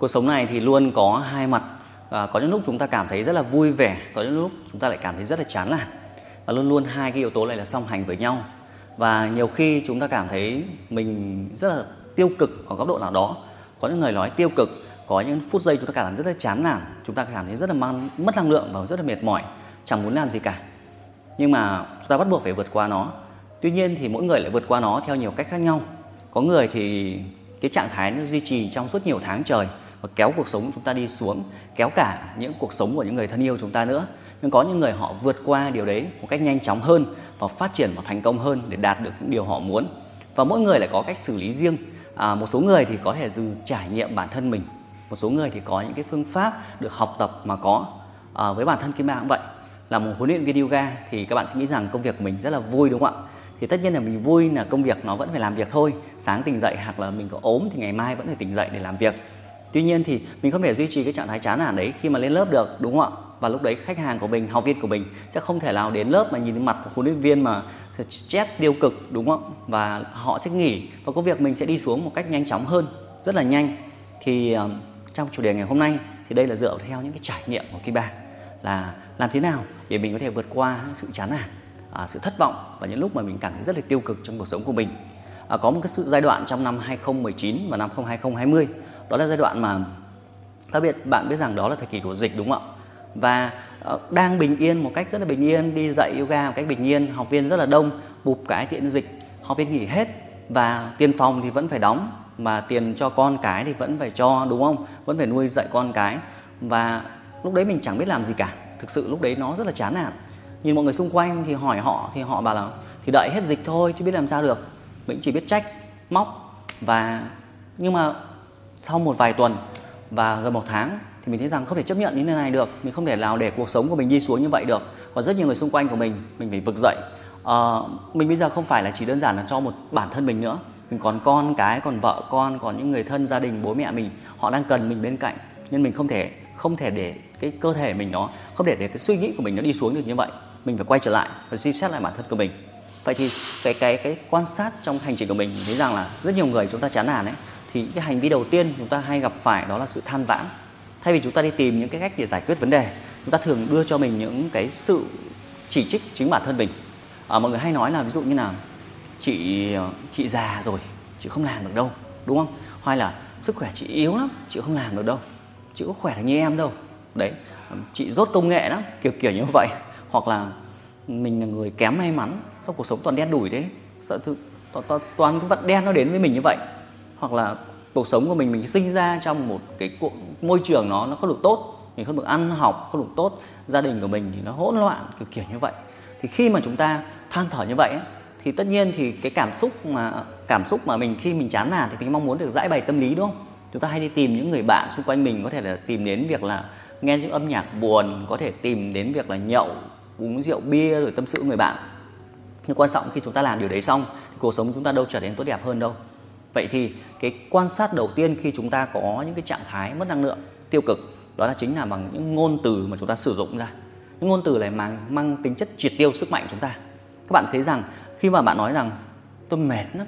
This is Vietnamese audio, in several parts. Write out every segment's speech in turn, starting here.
cuộc sống này thì luôn có hai mặt. À, có những lúc chúng ta cảm thấy rất là vui vẻ có những lúc chúng ta lại cảm thấy rất là chán nản. Và luôn luôn hai cái yếu tố này là song hành với nhau. Và nhiều khi chúng ta cảm thấy mình rất là tiêu cực ở góc độ nào đó. Có những người nói tiêu cực có những phút giây chúng ta cảm thấy rất là chán nản chúng ta cảm thấy rất là mang, mất năng lượng và rất là mệt mỏi chẳng muốn làm gì cả. Nhưng mà chúng ta bắt buộc phải vượt qua nó. Tuy nhiên thì mỗi người lại vượt qua nó theo nhiều cách khác nhau. Có người thì cái trạng thái nó duy trì trong suốt nhiều tháng trời và kéo cuộc sống chúng ta đi xuống kéo cả những cuộc sống của những người thân yêu chúng ta nữa. Nhưng có những người họ vượt qua điều đấy một cách nhanh chóng hơn và phát triển và thành công hơn để đạt được những điều họ muốn. Và mỗi người lại có cách xử lý riêng. À, một số người thì có thể dù trải nghiệm bản thân mình. Một số người thì có những cái phương pháp được học tập mà có à, với bản thân kim ba cũng vậy. Là một huấn luyện viên yoga thì các bạn sẽ nghĩ rằng công việc của mình rất là vui đúng không ạ? Thì tất nhiên là mình vui là công việc nó vẫn phải làm việc thôi. Sáng tỉnh dậy hoặc là mình có ốm thì ngày mai vẫn phải tỉnh dậy để làm việc tuy nhiên thì mình không thể duy trì cái trạng thái chán nản đấy khi mà lên lớp được đúng không ạ? Và lúc đấy khách hàng của mình học viên của mình sẽ không thể nào đến lớp mà nhìn mặt của huấn luyện viên mà stress tiêu cực đúng không và họ sẽ nghỉ và công việc mình sẽ đi xuống một cách nhanh chóng hơn rất là nhanh. Thì ờ, trong chủ đề ngày hôm nay thì đây là dựa theo những cái trải nghiệm của Kiba là làm thế nào để mình có thể vượt qua sự chán nản à, sự thất vọng và những lúc mà mình cảm thấy rất là tiêu cực trong cuộc sống của mình. À, có một cái sự giai đoạn trong năm 2019 và năm 2020 đó là giai đoạn mà các biết bạn biết rằng đó là thời kỳ của dịch, đúng không ạ? Và ờ, đang bình yên một cách rất là bình yên, đi dạy yoga một cách bình yên, học viên rất là đông, bụp cái tiện dịch, học viên nghỉ hết và tiền phòng thì vẫn phải đóng mà tiền cho con cái thì vẫn phải cho, đúng không? Vẫn phải nuôi dạy con cái và lúc đấy mình chẳng biết làm gì cả. Thực sự lúc đấy nó rất là chán nản. Nhìn mọi người xung quanh thì hỏi họ thì họ bảo là thì đợi hết dịch thôi, chứ biết làm sao được. Mình chỉ biết trách, móc và nhưng mà sau một vài tuần và gần một tháng thì mình thấy rằng không thể chấp nhận như thế này được. Mình không thể nào để cuộc sống của mình đi xuống như vậy được. Còn rất nhiều người xung quanh của mình mình phải vực dậy. À, mình bây giờ không phải là chỉ đơn giản là cho một bản thân mình nữa. Mình còn con cái còn vợ con còn những người thân gia đình bố mẹ mình. Họ đang cần mình bên cạnh. Nhưng mình không thể không thể để cái cơ thể mình nó không để để cái suy nghĩ của mình nó đi xuống được như vậy. Mình phải quay trở lại và suy xét lại bản thân của mình. Vậy thì cái cái cái quan sát trong hành trình của mình thấy rằng là rất nhiều người chúng ta chán nản ấy thì cái hành vi đầu tiên chúng ta hay gặp phải đó là sự than vãn. Thay vì chúng ta đi tìm những cái cách để giải quyết vấn đề chúng ta thường đưa cho mình những cái sự chỉ trích chính bản thân mình. À, mọi người hay nói là ví dụ như là chị ờ, chị già rồi chị không làm được đâu đúng không? Hay là sức khỏe chị yếu lắm chị không làm được đâu chị có khỏe được như em đâu đấy chị rốt công nghệ lắm kiểu kiểu như vậy. Hoặc là mình là người kém may mắn trong cuộc sống toàn đen đủi đấy sợ thứ, toàn, toàn, toàn cái vận đen nó đến với mình như vậy hoặc là cuộc sống của mình mình sinh ra trong một cái môi trường nó nó không được tốt mình không được ăn học không được tốt gia đình của mình thì nó hỗn loạn kiểu kiểu như vậy. Thì khi mà chúng ta than thở như vậy ấy, thì tất nhiên thì cái cảm xúc mà cảm xúc mà mình khi mình chán nản thì mình mong muốn được giải bày tâm lý đúng không? Chúng ta hay đi tìm những người bạn xung quanh mình có thể là tìm đến việc là nghe những âm nhạc buồn có thể tìm đến việc là nhậu uống rượu bia rồi tâm sự với người bạn. Nhưng quan trọng khi chúng ta làm điều đấy xong thì cuộc sống chúng ta đâu trở nên tốt đẹp hơn đâu vậy thì cái quan sát đầu tiên khi chúng ta có những cái trạng thái mất năng lượng tiêu cực, đó là chính là bằng những ngôn từ mà chúng ta sử dụng ra. Những ngôn từ này mang mang tính chất triệt tiêu sức mạnh chúng ta. Các bạn thấy rằng khi mà bạn nói rằng, tôi mệt lắm,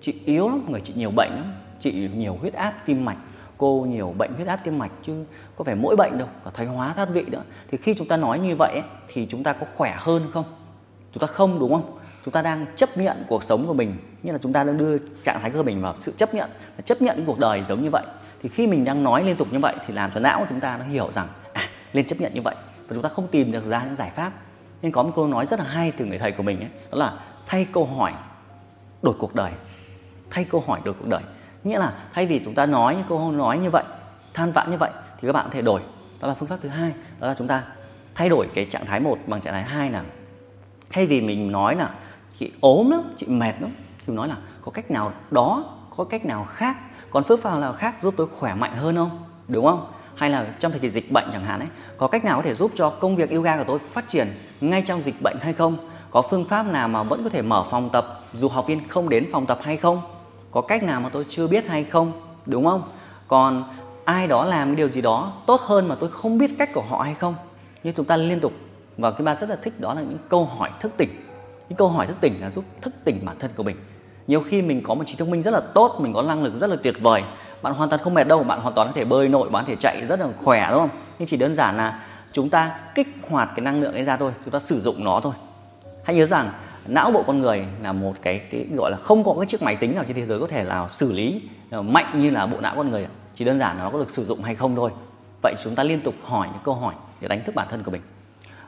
chị yếu lắm, người chị nhiều bệnh lắm, chị nhiều huyết áp tim mạch, cô nhiều bệnh huyết áp tim mạch chứ có phải mỗi bệnh đâu, cả thoái hóa thoát vị nữa thì khi chúng ta nói như vậy thì chúng ta có khỏe hơn không? Chúng ta không, đúng không? Chúng ta đang chấp nhận cuộc sống của mình như là chúng ta đang đưa trạng thái cơ mình vào sự chấp nhận chấp nhận cuộc đời giống như vậy. Thì khi mình đang nói liên tục như vậy thì làm cho não của chúng ta nó hiểu rằng à nên chấp nhận như vậy. Và chúng ta không tìm được ra những giải pháp. Nên có một câu nói rất là hay từ người thầy của mình ấy, đó là thay câu hỏi đổi cuộc đời. Thay câu hỏi đổi cuộc đời. Nghĩa là thay vì chúng ta nói những câu nói như vậy than vãn như vậy thì các bạn có thể đổi. Đó là phương pháp thứ hai. Đó là chúng ta thay đổi cái trạng thái một bằng trạng thái hai là thay vì mình nói là chị ốm lắm, chị mệt lắm. Thì nói là, có cách nào đó, có cách nào khác, còn phương pháp nào khác giúp tôi khỏe mạnh hơn không? Đúng không? Hay là trong thời kỳ dịch bệnh chẳng hạn ấy, có cách nào có thể giúp cho công việc yoga của tôi phát triển ngay trong dịch bệnh hay không? Có phương pháp nào mà vẫn có thể mở phòng tập dù học viên không đến phòng tập hay không? Có cách nào mà tôi chưa biết hay không? Đúng không? Còn ai đó làm cái điều gì đó tốt hơn mà tôi không biết cách của họ hay không? Nhưng chúng ta liên tục, và cái ba rất là thích đó là những câu hỏi thức tỉnh cái câu hỏi thức tỉnh là giúp thức tỉnh bản thân của mình. Nhiều khi mình có một trí thông minh rất là tốt mình có năng lực rất là tuyệt vời. Bạn hoàn toàn không mệt đâu bạn hoàn toàn có thể bơi nội bạn có thể chạy rất là khỏe đúng không? Nhưng chỉ đơn giản là chúng ta kích hoạt cái năng lượng ấy ra thôi chúng ta sử dụng nó thôi. Hãy nhớ rằng não bộ con người là một cái, cái gọi là không có cái chiếc máy tính nào trên thế giới có thể nào xử lý ờ, mạnh như là bộ não con người chỉ đơn giản là nó có được sử dụng hay không thôi. Vậy chúng ta liên tục hỏi những câu hỏi để đánh thức bản thân của mình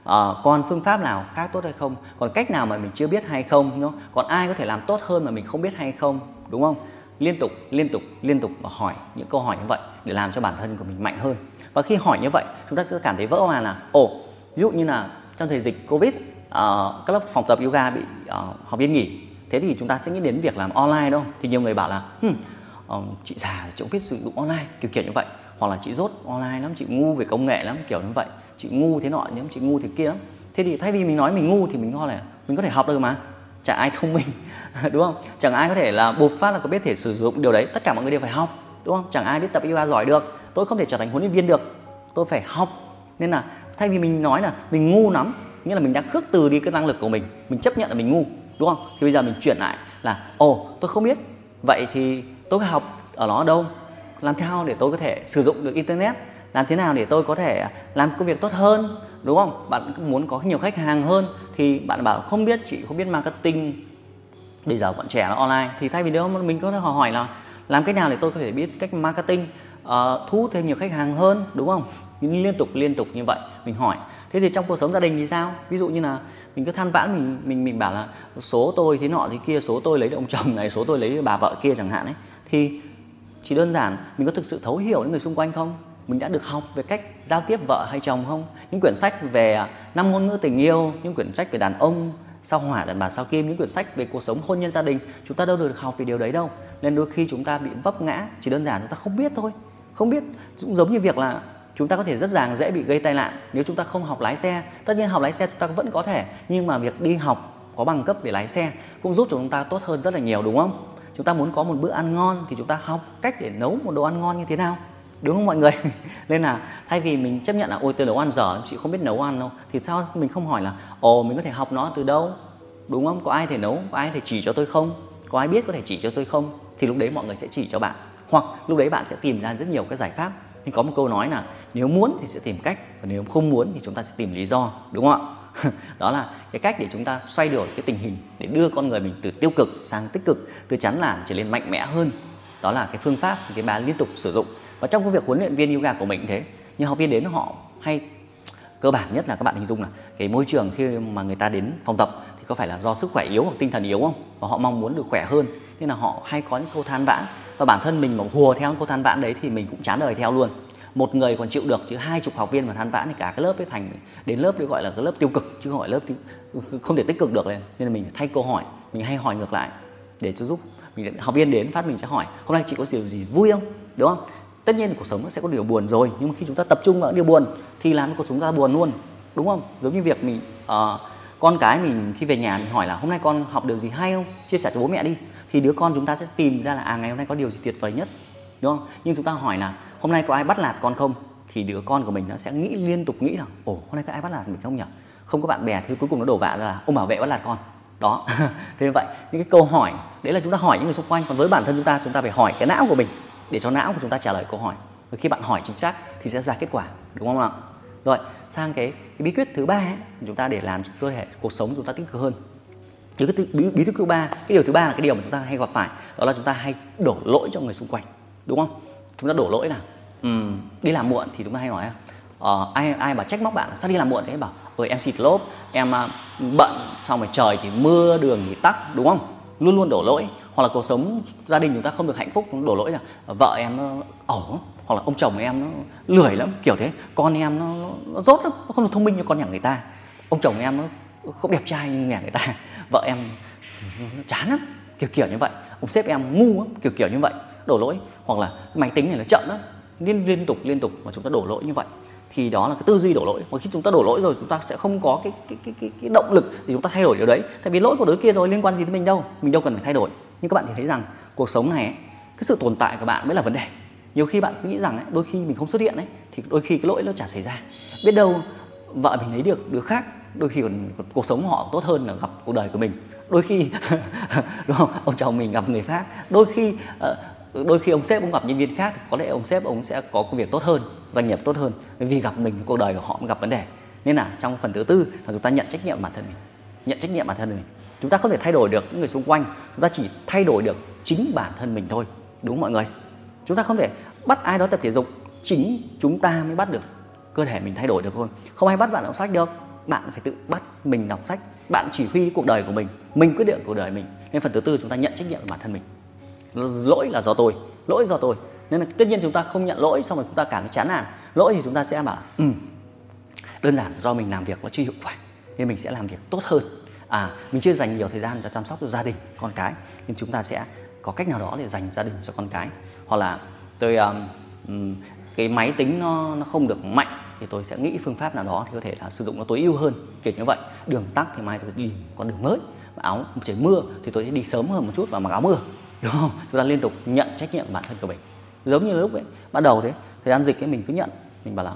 uh, còn phương pháp nào khác tốt hay không? Còn cách nào mà mình chưa biết hay không đúng không? còn ai có thể làm tốt hơn mà mình không biết hay không đúng không? Liên tục liên tục liên tục và hỏi những câu hỏi như vậy để làm cho bản thân của mình mạnh hơn. Và khi hỏi như vậy chúng ta sẽ cảm thấy vỡ hòa là ồ ví dụ như là trong thời dịch covid uh, các lớp phòng tập yoga bị ờ, uh, học viên nghỉ. Thế thì chúng ta sẽ nghĩ đến việc làm online đâu thì nhiều người bảo là hm, uh, chị già chị không biết sử dụng online kiểu kiểu như vậy. Hoặc là chị rốt online lắm chị ngu về công nghệ lắm kiểu như vậy chị ngu thế nọ nhưng chị ngu thế kia. Lắm thế thì thay vì mình nói mình ngu thì mình ngon là, mình có thể học được mà. Chẳng ai thông minh, đúng không? Chẳng ai có thể là bột phát là có biết thể sử dụng điều đấy. Tất cả mọi người đều phải học, đúng không? Chẳng ai biết tập yoga giỏi được. Tôi không thể trở thành huấn luyện viên được. Tôi phải học. Nên là thay vì mình nói là mình ngu lắm, nghĩa là mình đang khước từ đi cái năng lực của mình mình chấp nhận là mình ngu, đúng không? Thì bây giờ mình chuyển lại là, ồ, tôi không biết. Vậy thì tôi phải học ở nó ở đâu? Làm sao để tôi có thể sử dụng được internet? Làm thế nào để tôi có thể làm công việc tốt hơn đúng không? Bạn muốn có nhiều khách hàng hơn thì bạn bảo không biết chị không biết marketing bây giờ bọn trẻ nó online. Thì thay vì đó mình có thể hỏi là làm cách nào để tôi có thể biết cách marketing uh, thu thêm nhiều khách hàng hơn đúng không? Liên tục liên tục như vậy mình hỏi. Thế thì trong cuộc sống gia đình thì sao? Ví dụ như là mình cứ than vãn mình mình mình bảo là số tôi thế nọ thế kia số tôi lấy được ông chồng này số tôi lấy bà vợ kia chẳng hạn ấy. Thì chỉ đơn giản mình có thực sự thấu hiểu những người xung quanh không? Mình đã được học về cách giao tiếp vợ hay chồng không? Những quyển sách về à, năm ngôn ngữ tình yêu, những quyển sách về đàn ông sao hỏa, đàn bà sao kim, những quyển sách về cuộc sống hôn nhân gia đình, chúng ta đâu được học về điều đấy đâu. Nên đôi khi chúng ta bị vấp ngã, chỉ đơn giản chúng ta không biết thôi. Không biết, cũng giống như việc là chúng ta có thể rất dàng dễ bị gây tai nạn nếu chúng ta không học lái xe. Tất nhiên học lái xe chúng ta vẫn có thể, nhưng mà việc đi học có bằng cấp để lái xe cũng giúp cho chúng ta tốt hơn rất là nhiều, đúng không? Chúng ta muốn có một bữa ăn ngon thì chúng ta học cách để nấu một đồ ăn ngon như thế nào? Đúng không mọi người? Nên là thay vì mình chấp nhận là, ôi, tôi nấu ăn dở, chị không biết nấu ăn đâu. Thì sao? Mình không hỏi là, ồ, mình có thể học nó từ đâu? Đúng không? Có ai thể nấu, có ai thể chỉ cho tôi không? Có ai biết có thể chỉ cho tôi không? Thì lúc đấy mọi người sẽ chỉ cho bạn. Hoặc lúc đấy bạn sẽ tìm ra rất nhiều cái giải pháp. Nhưng có một câu nói là, nếu muốn thì sẽ tìm cách và nếu không muốn thì chúng ta sẽ tìm lý do. Đúng không ạ? Đó là cái cách để chúng ta xoay đổi cái tình hình để đưa con người mình từ tiêu cực sang tích cực, từ chán nản trở nên mạnh mẽ hơn. Đó là cái phương pháp cái bà liên tục sử dụng và trong công việc huấn luyện viên yoga của mình cũng thế. Nhưng học viên đến họ hay cơ bản nhất là các bạn hình dung là cái môi trường khi mà người ta đến phòng tập thì có phải là do sức khỏe yếu hoặc tinh thần yếu không? Và họ mong muốn được khỏe hơn nên là họ hay có những câu than vãn. Và bản thân mình mà hùa theo câu than vãn đấy thì mình cũng chán đời theo luôn. Một người còn chịu được chứ hai chục học viên mà than vãn thì cả cái lớp ấy thành đến lớp đấy gọi là cái lớp tiêu cực chứ không phải lớp tiêu, không thể tích cực được lên. Nên là mình thay câu hỏi mình hay hỏi ngược lại để cho giúp mình học viên đến phát mình sẽ hỏi hôm nay chị có điều gì vui không? Đúng không? Tất nhiên cuộc sống nó sẽ có điều buồn rồi nhưng mà khi chúng ta tập trung vào điều buồn thì làm cho cuộc sống ta buồn luôn đúng không? Giống như việc mình uh, con cái mình khi về nhà mình hỏi là hôm nay con học được gì hay không? Chia sẻ cho bố mẹ đi. Thì đứa con chúng ta sẽ tìm ra là à ngày hôm nay có điều gì tuyệt vời nhất. Đúng không? Nhưng chúng ta hỏi là hôm nay có ai bắt nạt con không? Thì đứa con của mình nó sẽ nghĩ liên tục nghĩ là ồ hôm nay có ai bắt nạt mình không nhỉ? Không có bạn bè thì cuối cùng nó đổ vạ ra là ông bảo vệ bắt nạt con. Đó thế như vậy. Những cái câu hỏi đấy là chúng ta hỏi những người xung quanh còn với bản thân chúng ta chúng ta phải hỏi cái não của mình để cho não của chúng ta trả lời câu hỏi. Và khi bạn hỏi chính xác thì sẽ ra kết quả đúng không ạ? Rồi sang cái, cái bí quyết thứ ba ấy, chúng ta để làm cơ thể cuộc sống chúng ta tích cực hơn. Những cái bí, bí quyết thứ ba cái điều thứ ba là cái điều mà chúng ta hay gặp phải đó là chúng ta hay đổ lỗi cho người xung quanh đúng không? Chúng ta đổ lỗi là um, đi làm muộn thì chúng ta hay nói uh, ai ai mà trách móc bạn sao đi làm muộn thế? Bảo ơi em xịt lốp em uh, bận xong rồi trời thì mưa đường thì tắc đúng không? Luôn luôn đổ lỗi hoặc là cuộc sống gia đình chúng ta không được hạnh phúc đổ lỗi là vợ em nó ẩu hoặc là ông chồng em nó lười lắm kiểu thế. Con em nó, nó rốt lắm nó không được thông minh như con nhà người ta. Ông chồng em nó không đẹp trai như nhà người ta. Vợ em nó chán lắm kiểu kiểu như vậy. Ông sếp em ngu lắm kiểu kiểu như vậy đổ lỗi. Hoặc là máy tính này nó chậm lắm liên liên tục liên tục mà chúng ta đổ lỗi như vậy. Thì đó là cái tư duy đổ lỗi. Và khi chúng ta đổ lỗi rồi chúng ta sẽ không có cái cái cái cái, cái động lực để chúng ta thay đổi điều đấy. Tại vì lỗi của đứa kia rồi liên quan gì đến mình đâu. Mình đâu cần phải thay đổi nhưng các bạn thì thấy rằng cuộc sống này ấy, cái sự tồn tại của bạn mới là vấn đề. Nhiều khi bạn cứ nghĩ rằng ấy, đôi khi mình không xuất hiện ấy thì đôi khi cái lỗi nó chả xảy ra. Biết đâu vợ mình lấy được đứa khác đôi khi còn cuộc sống họ tốt hơn là gặp cuộc đời của mình. Đôi khi đúng không? Ông chồng mình gặp người khác. Đôi khi ờ, đôi khi ông sếp ông gặp nhân viên khác có lẽ ông sếp ông sẽ có công việc tốt hơn doanh nghiệp tốt hơn. Vì gặp mình cuộc đời của họ cũng gặp vấn đề. Nên là trong phần thứ tư là chúng ta nhận trách nhiệm bản thân mình. Nhận trách nhiệm bản thân mình chúng ta không thể thay đổi được những người xung quanh, chúng ta chỉ thay đổi được chính bản thân mình thôi, đúng không mọi người? Chúng ta không thể bắt ai đó tập thể dục, chính chúng ta mới bắt được cơ thể mình thay đổi được thôi. Không ai bắt bạn đọc sách được, bạn phải tự bắt mình đọc sách. Bạn chỉ huy cuộc đời của mình mình quyết định cuộc đời mình. Nên phần thứ tư chúng ta nhận trách nhiệm của bản thân mình. Lỗi là do tôi, lỗi do tôi. Nên là tất nhiên chúng ta không nhận lỗi, xong rồi chúng ta cảm thấy chán nản. Lỗi thì chúng ta sẽ bảo ừ đơn giản do mình làm việc nó chưa hiệu quả, nên mình sẽ làm việc tốt hơn à mình chưa dành nhiều thời gian cho chăm sóc cho gia đình con cái nên chúng ta sẽ có cách nào đó để dành gia đình cho con cái. Hoặc là tôi um, cái máy tính nó nó không được mạnh thì tôi sẽ nghĩ phương pháp nào đó thì có thể là sử dụng nó tối ưu hơn kiểu như vậy. Đường tắc thì mai tôi đi con đường mới áo trời mưa thì tôi sẽ đi sớm hơn một chút và mặc áo mưa đúng không? Chúng ta liên tục nhận trách nhiệm bản thân của mình. Giống như lúc ấy bắt đầu thế thời gian dịch ấy mình cứ nhận mình bảo là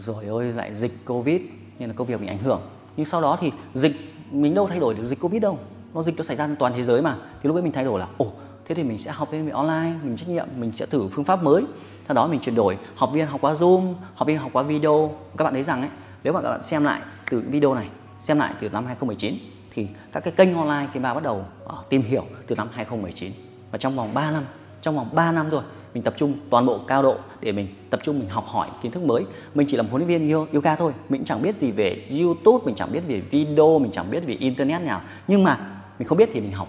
rồi ơi lại dịch covid nên là công việc mình ảnh hưởng. Nhưng sau đó thì dịch mình đâu thay đổi được dịch covid đâu. Nó dịch nó xảy ra toàn thế giới mà. Thì lúc ấy mình thay đổi là ồ thế thì mình sẽ học thêm online mình trách nhiệm mình sẽ thử phương pháp mới. Sau đó mình chuyển đổi học viên học qua zoom học viên học qua video. Các bạn thấy rằng ấy nếu mà các bạn xem lại từ video này xem lại từ năm 2019 thì các cái kênh online cái Ba bắt đầu uh, tìm hiểu từ năm 2019 và trong vòng 3 năm trong vòng 3 năm rồi mình tập trung toàn bộ cao độ để mình tập trung, mình học hỏi kiến thức mới. Mình chỉ làm huấn luyện viên yoga thôi. Mình chẳng biết gì về youtube, mình chẳng biết về video, mình chẳng biết về internet nào. Nhưng mà mình không biết thì mình học.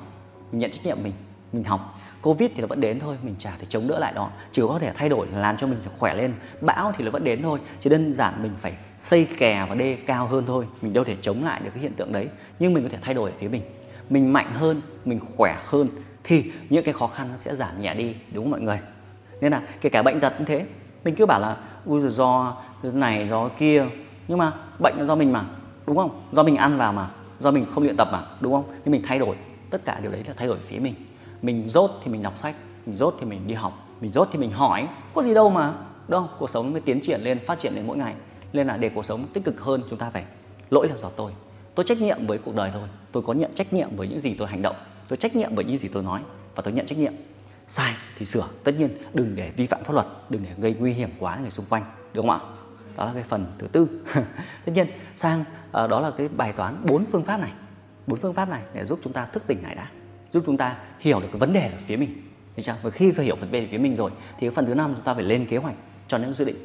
Mình nhận trách nhiệm mình mình học. Covid thì nó vẫn đến thôi. Mình chả thể chống đỡ lại đó chỉ có thể thay đổi, làm cho mình khỏe lên. Bão thì nó vẫn đến thôi. Chỉ đơn giản mình phải xây kè và đê cao hơn thôi. Mình đâu thể chống lại được cái hiện tượng đấy. Nhưng mình có thể thay đổi ở phía mình. Mình mạnh hơn, mình khỏe hơn thì những cái khó khăn nó sẽ giảm nhẹ đi. Đúng không mọi người? Nên là kể cả bệnh tật cũng thế. Mình cứ bảo là, ui do này, do kia. Nhưng mà bệnh là do mình mà, đúng không? Do mình ăn vào mà, do mình không luyện tập mà, đúng không? Nhưng mình thay đổi. Tất cả điều đấy là thay đổi phía mình. Mình dốt thì mình đọc sách, mình dốt thì mình đi học, mình dốt thì mình hỏi. Có gì đâu mà, đúng không? Cuộc sống mới tiến triển lên, phát triển lên mỗi ngày. Nên là để cuộc sống tích cực hơn, chúng ta phải lỗi là do tôi. Tôi trách nhiệm với cuộc đời thôi. Tôi có nhận trách nhiệm với những gì tôi hành động. Tôi trách nhiệm với những gì tôi nói và tôi nhận trách nhiệm sai thì sửa. Tất nhiên đừng để vi phạm pháp luật đừng để gây nguy hiểm quá người xung quanh đúng không ạ? Đó là cái phần thứ tư. Tất nhiên sang à, đó là cái bài toán bốn phương pháp này. Bốn phương pháp này để giúp chúng ta thức tỉnh lại đã giúp chúng ta hiểu được cái vấn đề ở phía mình. Thấy chưa? Và khi phải hiểu vấn đề ở phía mình rồi thì cái phần thứ năm chúng ta phải lên kế hoạch cho những dự định.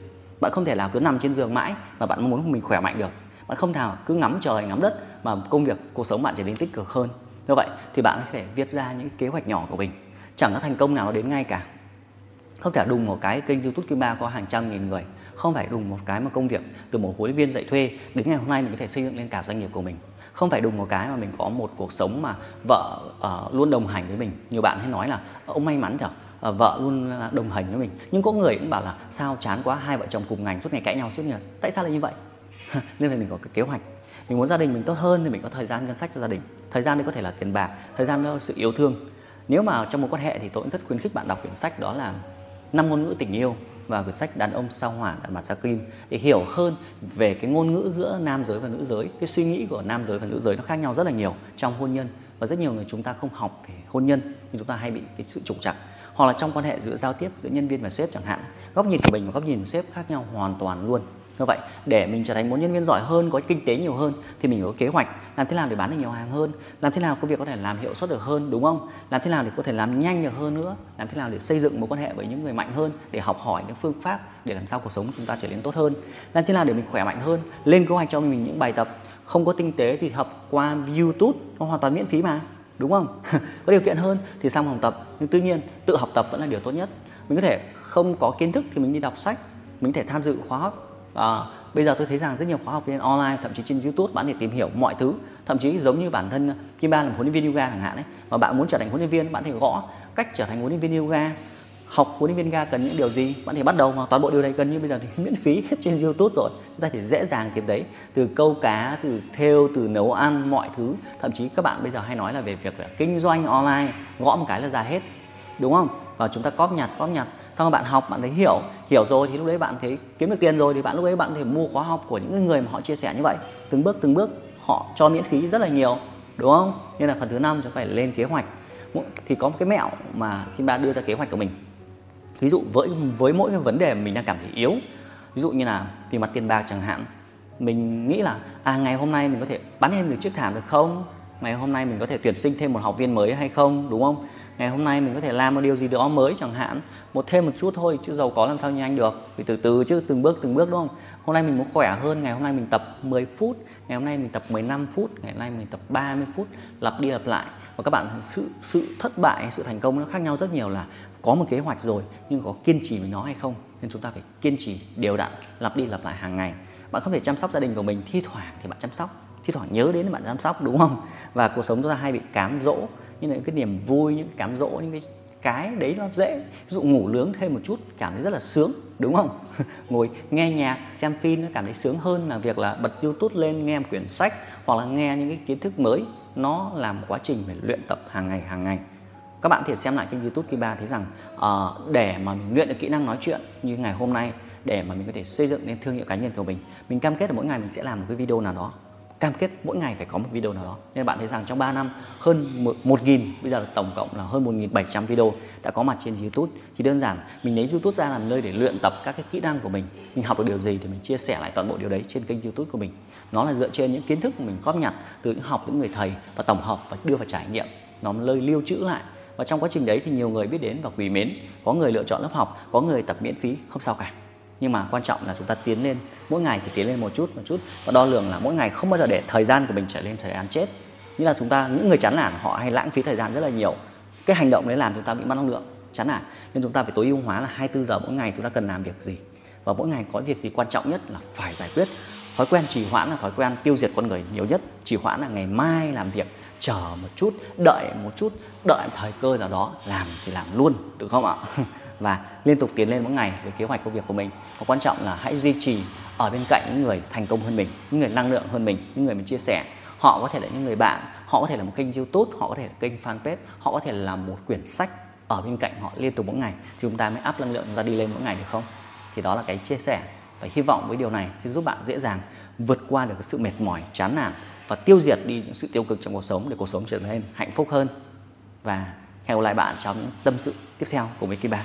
Bạn không thể nào cứ nằm trên giường mãi mà bạn muốn mình khỏe mạnh được. Bạn không thể cứ ngắm trời ngắm đất mà công việc cuộc sống bạn trở nên tích cực hơn. Như vậy thì bạn có thể viết ra những kế hoạch nhỏ của mình chẳng có thành công nào đến ngay cả. Không thể đùng một cái kênh youtube thứ ba có hàng trăm nghìn người. Không phải đùng một cái mà công việc từ một huấn luyện viên dạy thuê đến ngày hôm nay mình có thể xây dựng lên cả doanh nghiệp của mình. Không phải đùng một cái mà mình có một cuộc sống mà vợ uh, luôn đồng hành với mình. Nhiều bạn hay nói là ông may mắn chở uh, ờ, vợ luôn ờ, đồng hành với mình. Nhưng có người cũng bảo là sao chán quá hai vợ chồng cùng ngành suốt ngày cãi nhau suốt ngày tại sao lại như vậy? Nên là mình có cái kế hoạch. Mình muốn gia đình mình tốt hơn thì mình có thời gian ngân sách cho gia đình. Thời gian đấy có thể là tiền bạc thời gian đó là sự yêu thương nếu mà trong một quan hệ thì tôi cũng rất khuyến khích bạn đọc quyển sách đó là năm ngôn ngữ tình yêu và quyển sách đàn ông sao hỏa đàn bà sao kim. Để hiểu hơn về cái ngôn ngữ giữa nam giới và nữ giới, cái suy nghĩ của nam giới và nữ giới nó khác nhau rất là nhiều trong hôn nhân. Và rất nhiều người chúng ta không học về hôn nhân, nhưng chúng ta hay bị cái sự trục trặc. Hoặc là trong quan hệ giữa giao tiếp giữa nhân viên và sếp chẳng hạn, góc nhìn của mình và góc nhìn của sếp khác nhau hoàn toàn luôn. Như vậy, để mình trở thành một nhân viên giỏi hơn, có kinh tế nhiều hơn, thì mình có kế hoạch làm thế nào để bán được nhiều hàng hơn? Làm thế nào công việc có thể làm hiệu suất được hơn đúng không? Làm thế nào để có thể làm nhanh được hơn nữa? Làm thế nào để xây dựng mối quan hệ với những người mạnh hơn để học hỏi những phương pháp để làm sao cuộc sống chúng ta trở nên tốt hơn? Làm thế nào để mình khỏe mạnh hơn? Lên kế hoạch cho mình những bài tập không có tinh tế thì học qua youtube nó hoàn toàn miễn phí mà đúng không? Có điều kiện hơn thì sang phòng tập. Nhưng tuy nhiên tự học tập vẫn là điều tốt nhất. Mình có thể không có kiến thức thì mình đi đọc sách mình có thể tham dự khóa học. À, bây giờ tôi thấy rằng rất nhiều khóa học trên online, thậm chí trên youtube, bạn để tìm hiểu mọi thứ. Thậm chí giống như bản thân uh, kim ba là một huấn luyện viên yoga chẳng hạn đấy mà bạn muốn trở thành huấn luyện viên, bạn thì gõ cách trở thành huấn luyện viên yoga. Học huấn luyện viên yoga cần những điều gì? Bạn thể bắt đầu mà toàn bộ điều này gần như bây giờ thì miễn phí hết trên youtube rồi. Chúng ta thể dễ dàng tìm đấy. Từ câu cá, từ thêu, từ nấu ăn, mọi thứ. Thậm chí các bạn bây giờ hay nói là về việc là kinh doanh online, gõ một cái là ra hết. Đúng không? Và chúng ta cóp nhặt cóp nhặt xong rồi bạn học, bạn thấy hiểu hiểu rồi thì lúc đấy bạn thấy kiếm được tiền rồi thì bạn, lúc đấy bạn thể mua khóa học của những người mà họ chia sẻ như vậy. Từng bước từng bước, họ cho miễn phí rất là nhiều, đúng không? Nên là phần thứ năm chúng phải lên kế hoạch. Thì có một cái mẹo mà khi ba đưa ra kế hoạch của mình. Ví dụ với với mỗi cái vấn đề mình đang cảm thấy yếu, ví dụ như là vì mặt, tiền bạc chẳng hạn, mình nghĩ là à ngày hôm nay mình có thể bán thêm được chiếc thảm được không? Ngày hôm nay mình có thể tuyển sinh thêm một học viên mới hay không, đúng không? Ngày hôm nay mình có thể làm một điều gì đó mới chẳng hạn một thêm một chút thôi, chứ giàu có làm sao nhanh được. Vì từ từ chứ, từng bước từng bước, đúng không? Hôm nay mình muốn khỏe hơn, ngày hôm nay mình tập 10 phút, ngày hôm nay mình tập 15 phút, ngày hôm nay mình tập 30 phút, lặp đi lặp lại. Và các bạn, sự sự thất bại, sự thành công nó khác nhau rất nhiều là có một kế hoạch rồi, nhưng có kiên trì với nó hay không. Nên chúng ta phải kiên trì, đều đặn, lặp đi lặp lại hàng ngày. Bạn không thể chăm sóc gia đình của mình, thi thoảng thì bạn chăm sóc. Thi thoảng nhớ đến bạn chăm sóc, đúng không? Và cuộc sống chúng ta hay bị cám dỗ. Như là những cái niềm vui, những cái cám dỗ, những cái cái đấy nó dễ. Ví dụ ngủ nướng thêm một chút cảm thấy rất là sướng đúng không? Ngồi nghe nhạc xem phim nó cảm thấy sướng hơn là việc là bật youtube lên nghe một quyển sách hoặc là nghe những cái kiến thức mới. Nó là một quá trình phải luyện tập hàng ngày hàng ngày. Các bạn thể xem lại kênh youtube Kiba thấy rằng uh, để mà mình luyện được kỹ năng nói chuyện như ngày hôm nay để mà mình có thể xây dựng nên thương hiệu cá nhân của mình mình cam kết là mỗi ngày mình sẽ làm một cái video nào đó cam kết mỗi ngày phải có một video nào đó. Nên bạn thấy rằng trong 3 năm, hơn 1.000 bây giờ tổng cộng là hơn 1.700 video đã có mặt trên YouTube. Chỉ đơn giản, mình lấy YouTube ra làm nơi để luyện tập các cái kỹ năng của mình. Mình học được điều gì thì mình chia sẻ lại toàn bộ điều đấy trên kênh YouTube của mình. Nó là dựa trên những kiến thức mình góp nhặt từ những học những người thầy và tổng hợp và đưa vào trải nghiệm. Nó nơi lưu trữ lại. Và trong quá trình đấy thì nhiều người biết đến và quý mến. Có người lựa chọn lớp học, có người tập miễn phí, không sao cả nhưng mà quan trọng là chúng ta tiến lên, mỗi ngày chỉ tiến lên một chút một chút. Và đo lường là mỗi ngày không bao giờ để thời gian của mình trở lên thời gian chết. Như là chúng ta, những người chán nản, họ hay lãng phí thời gian rất là nhiều. Cái hành động đấy làm chúng ta bị mất năng lượng, chán nản. Nên chúng ta phải tối ưu hóa là 24 giờ mỗi ngày chúng ta cần làm việc gì. Và mỗi ngày có việc gì quan trọng nhất là phải giải quyết. Thói quen trì hoãn là thói quen tiêu diệt con người nhiều nhất. Trì hoãn là ngày mai làm việc, chờ một chút, đợi một chút, đợi thời cơ nào đó làm thì làm luôn, được không ạ? và liên tục tiến lên mỗi ngày với kế hoạch công việc của mình. Và quan trọng là hãy duy trì ở bên cạnh những người thành công hơn mình, những người năng lượng hơn mình, những người mình chia sẻ. Họ có thể là những người bạn, họ có thể là một kênh youtube, họ có thể là kênh fanpage, họ có thể là một quyển sách ở bên cạnh họ liên tục mỗi ngày. Thì chúng ta mới áp năng lượng, chúng ta đi lên mỗi ngày được không? Thì đó là cái chia sẻ và hy vọng với điều này sẽ giúp bạn dễ dàng vượt qua được cái sự mệt mỏi, chán nản và tiêu diệt đi những sự tiêu cực trong cuộc sống để cuộc sống trở nên hạnh phúc hơn. Và hẹn gặp lại bạn trong những tâm sự tiếp theo của Mickey Ba.